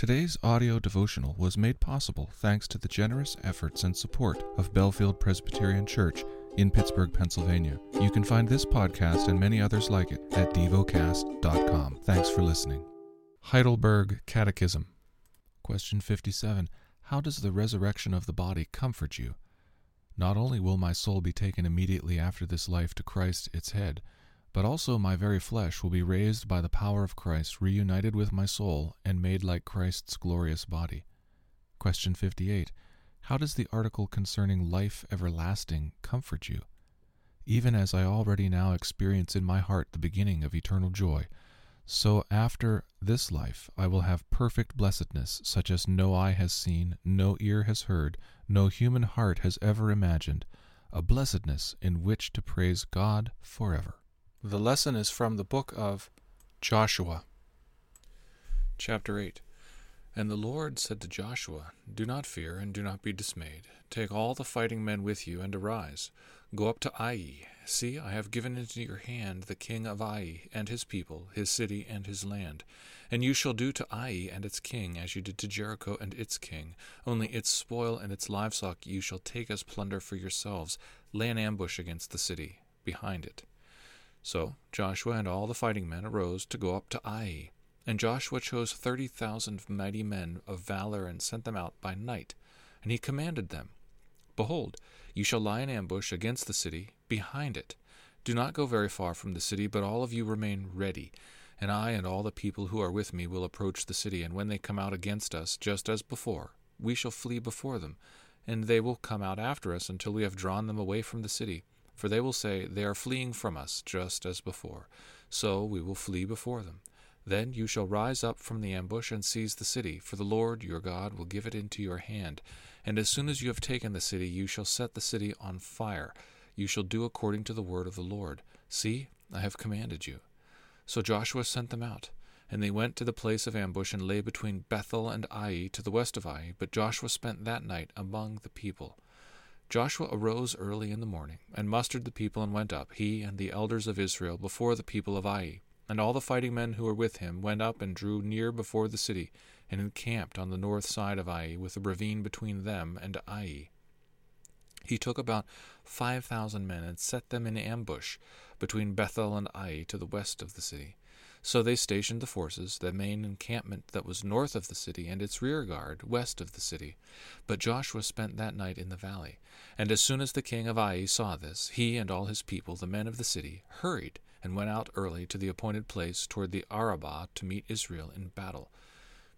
Today's audio devotional was made possible thanks to the generous efforts and support of Bellefield Presbyterian Church in Pittsburgh, Pennsylvania. You can find this podcast and many others like it at devocast.com. Thanks for listening. Heidelberg Catechism. Question 57. How does the resurrection of the body comfort you? Not only will my soul be taken immediately after this life to Christ its head, but also my very flesh will be raised by the power of Christ, reunited with my soul, and made like Christ's glorious body. Question 58. How does the article concerning life everlasting comfort you? Even as I already now experience in my heart the beginning of eternal joy, so after this life I will have perfect blessedness, such as no eye has seen, no ear has heard, no human heart has ever imagined, a blessedness in which to praise God forever. The lesson is from the book of Joshua, chapter 8. And the Lord said to Joshua, Do not fear, and do not be dismayed. Take all the fighting men with you, and arise. Go up to Ai. See, I have given into your hand the king of Ai, and his people, his city, and his land. And you shall do to Ai and its king as you did to Jericho and its king. Only its spoil and its livestock you shall take as plunder for yourselves. Lay an ambush against the city, behind it so Joshua and all the fighting men arose to go up to Ai. And Joshua chose thirty thousand mighty men of valor and sent them out by night. And he commanded them, Behold, you shall lie in ambush against the city, behind it. Do not go very far from the city, but all of you remain ready. And I and all the people who are with me will approach the city, and when they come out against us, just as before, we shall flee before them, and they will come out after us until we have drawn them away from the city for they will say, They are fleeing from us, just as before. So we will flee before them. Then you shall rise up from the ambush and seize the city, for the Lord your God will give it into your hand. And as soon as you have taken the city, you shall set the city on fire. You shall do according to the word of the Lord. See, I have commanded you. So Joshua sent them out. And they went to the place of ambush and lay between Bethel and Ai to the west of Ai. But Joshua spent that night among the people. Joshua arose early in the morning, and mustered the people, and went up, he and the elders of Israel, before the people of Ai. And all the fighting men who were with him went up and drew near before the city, and encamped on the north side of Ai, with a ravine between them and Ai. He took about five thousand men, and set them in ambush between Bethel and Ai to the west of the city. So they stationed the forces, the main encampment that was north of the city, and its rear guard west of the city. But Joshua spent that night in the valley. And as soon as the king of Ai saw this, he and all his people, the men of the city, hurried and went out early to the appointed place toward the Arabah to meet Israel in battle.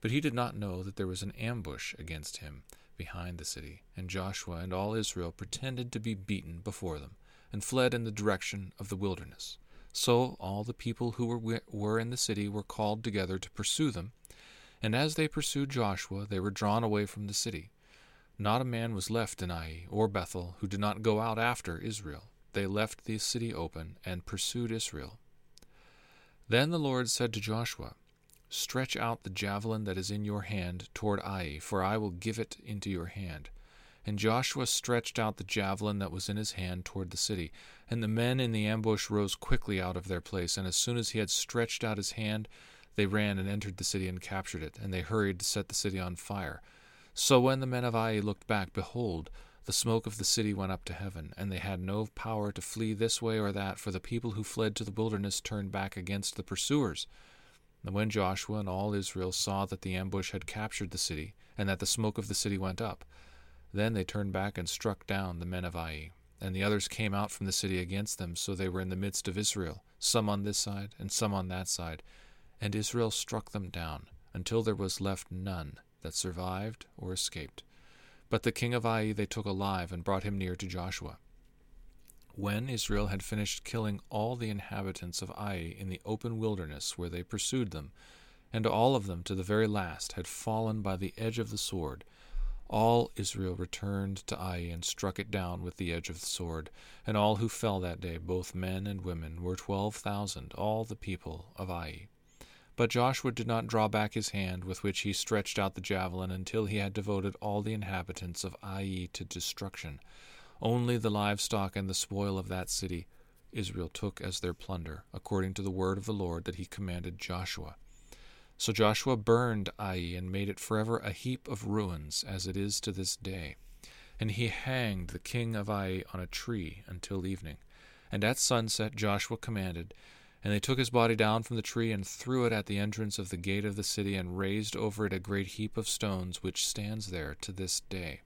But he did not know that there was an ambush against him behind the city, and Joshua and all Israel pretended to be beaten before them, and fled in the direction of the wilderness. So all the people who were, were in the city were called together to pursue them. And as they pursued Joshua, they were drawn away from the city. Not a man was left in Ai or Bethel who did not go out after Israel. They left the city open and pursued Israel. Then the Lord said to Joshua, Stretch out the javelin that is in your hand toward Ai, for I will give it into your hand. And Joshua stretched out the javelin that was in his hand toward the city. And the men in the ambush rose quickly out of their place. And as soon as he had stretched out his hand, they ran and entered the city and captured it. And they hurried to set the city on fire. So when the men of Ai looked back, behold, the smoke of the city went up to heaven, and they had no power to flee this way or that, for the people who fled to the wilderness turned back against the pursuers. And when Joshua and all Israel saw that the ambush had captured the city, and that the smoke of the city went up, then they turned back and struck down the men of Ai. And the others came out from the city against them, so they were in the midst of Israel, some on this side and some on that side. And Israel struck them down, until there was left none that survived or escaped. But the king of Ai they took alive and brought him near to Joshua. When Israel had finished killing all the inhabitants of Ai in the open wilderness where they pursued them, and all of them to the very last had fallen by the edge of the sword, all Israel returned to Ai and struck it down with the edge of the sword, and all who fell that day, both men and women, were twelve thousand, all the people of Ai. But Joshua did not draw back his hand with which he stretched out the javelin until he had devoted all the inhabitants of Ai to destruction. Only the livestock and the spoil of that city Israel took as their plunder, according to the word of the Lord that he commanded Joshua. So Joshua burned Ai and made it forever a heap of ruins, as it is to this day. And he hanged the king of Ai on a tree until evening. And at sunset Joshua commanded, and they took his body down from the tree and threw it at the entrance of the gate of the city and raised over it a great heap of stones, which stands there to this day.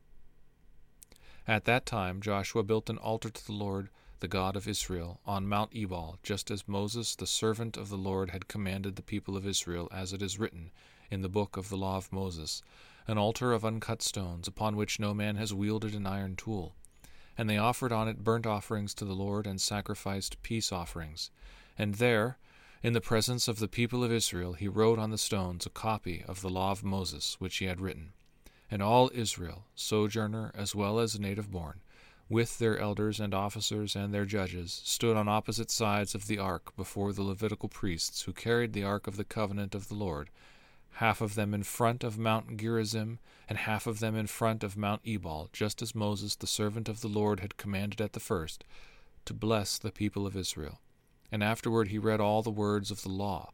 At that time Joshua built an altar to the Lord, the God of Israel, on Mount Ebal, just as Moses, the servant of the Lord, had commanded the people of Israel, as it is written in the book of the law of Moses, an altar of uncut stones, upon which no man has wielded an iron tool. And they offered on it burnt offerings to the Lord, and sacrificed peace offerings. And there, in the presence of the people of Israel, he wrote on the stones a copy of the law of Moses, which he had written and all Israel, sojourner as well as native born, with their elders and officers and their judges, stood on opposite sides of the ark before the Levitical priests who carried the ark of the covenant of the Lord, half of them in front of Mount Gerizim, and half of them in front of Mount Ebal, just as Moses the servant of the Lord had commanded at the first, to bless the people of Israel. And afterward he read all the words of the law,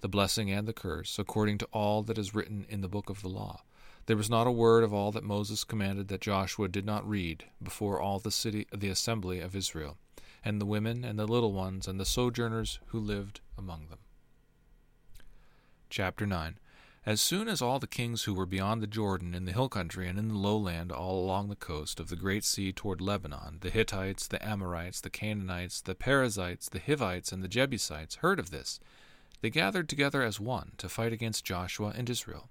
the blessing and the curse, according to all that is written in the book of the law. There was not a word of all that Moses commanded that Joshua did not read before all the city the assembly of Israel, and the women and the little ones and the sojourners who lived among them. Chapter 9 As soon as all the kings who were beyond the Jordan in the hill country and in the lowland all along the coast of the great sea toward Lebanon, the Hittites, the Amorites, the Canaanites, the Perizzites, the Hivites, and the Jebusites, heard of this, they gathered together as one to fight against Joshua and Israel.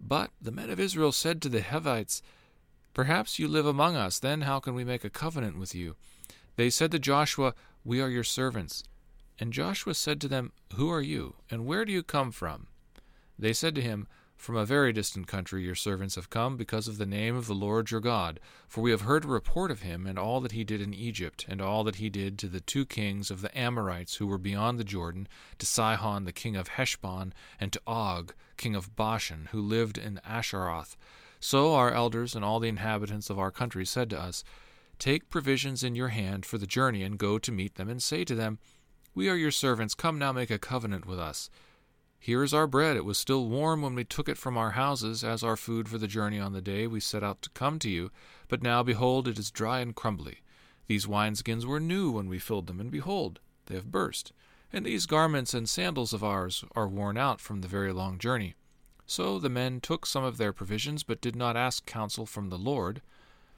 but the men of Israel said to the Hivites, Perhaps you live among us, then how can we make a covenant with you? They said to Joshua, We are your servants. And Joshua said to them, Who are you, and where do you come from? They said to him, from a very distant country your servants have come because of the name of the Lord your God, for we have heard a report of him and all that he did in Egypt, and all that he did to the two kings of the Amorites who were beyond the Jordan, to Sihon the king of Heshbon, and to Og king of Bashan, who lived in Ashtaroth. So our elders and all the inhabitants of our country said to us, Take provisions in your hand for the journey, and go to meet them, and say to them, We are your servants, come now make a covenant with us. Here is our bread. It was still warm when we took it from our houses as our food for the journey on the day we set out to come to you, but now, behold, it is dry and crumbly. These wineskins were new when we filled them, and behold, they have burst. And these garments and sandals of ours are worn out from the very long journey. So the men took some of their provisions, but did not ask counsel from the Lord.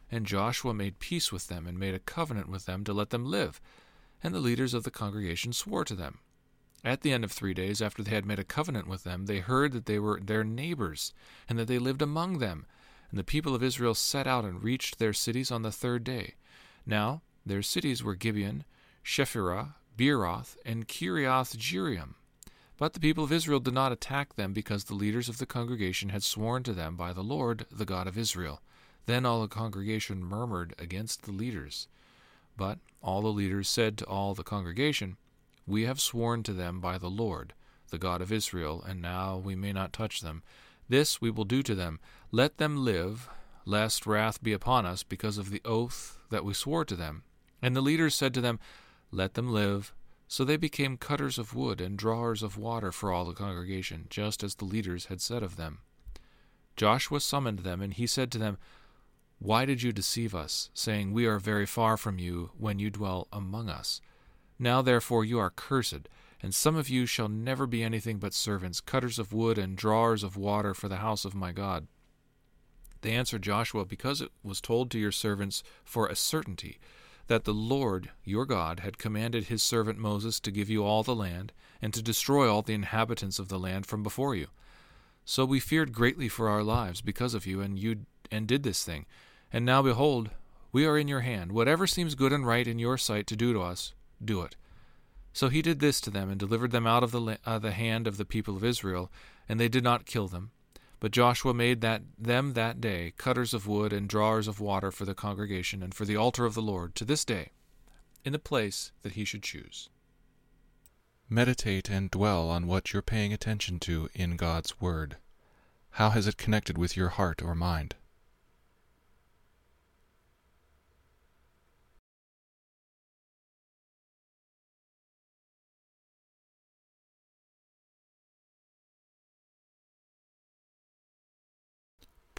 And Joshua made peace with them, and made a covenant with them to let them live. And the leaders of the congregation swore to them. At the end of three days, after they had made a covenant with them, they heard that they were their neighbors, and that they lived among them. And the people of Israel set out and reached their cities on the third day. Now their cities were Gibeon, Chephirah, Beeroth, and Kiriath Jearim. But the people of Israel did not attack them because the leaders of the congregation had sworn to them by the Lord, the God of Israel. Then all the congregation murmured against the leaders. But all the leaders said to all the congregation, we have sworn to them by the Lord, the God of Israel, and now we may not touch them. This we will do to them. Let them live, lest wrath be upon us because of the oath that we swore to them. And the leaders said to them, Let them live. So they became cutters of wood and drawers of water for all the congregation, just as the leaders had said of them. Joshua summoned them, and he said to them, Why did you deceive us, saying, We are very far from you, when you dwell among us? Now therefore you are cursed, and some of you shall never be anything but servants, cutters of wood and drawers of water for the house of my God. They answered Joshua, Because it was told to your servants for a certainty that the Lord your God had commanded his servant Moses to give you all the land, and to destroy all the inhabitants of the land from before you. So we feared greatly for our lives because of you, and you and did this thing. And now behold, we are in your hand. Whatever seems good and right in your sight to do to us, do it. So he did this to them, and delivered them out of the, uh, the hand of the people of Israel, and they did not kill them. But Joshua made that them that day cutters of wood and drawers of water for the congregation and for the altar of the Lord to this day, in the place that he should choose. Meditate and dwell on what you're paying attention to in God's Word. How has it connected with your heart or mind?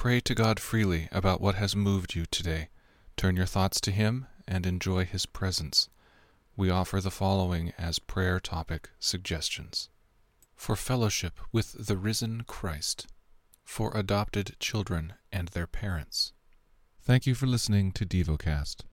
Pray to God freely about what has moved you today. Turn your thoughts to Him and enjoy His presence. We offer the following as prayer topic suggestions for fellowship with the risen Christ, for adopted children and their parents. Thank you for listening to DevoCast.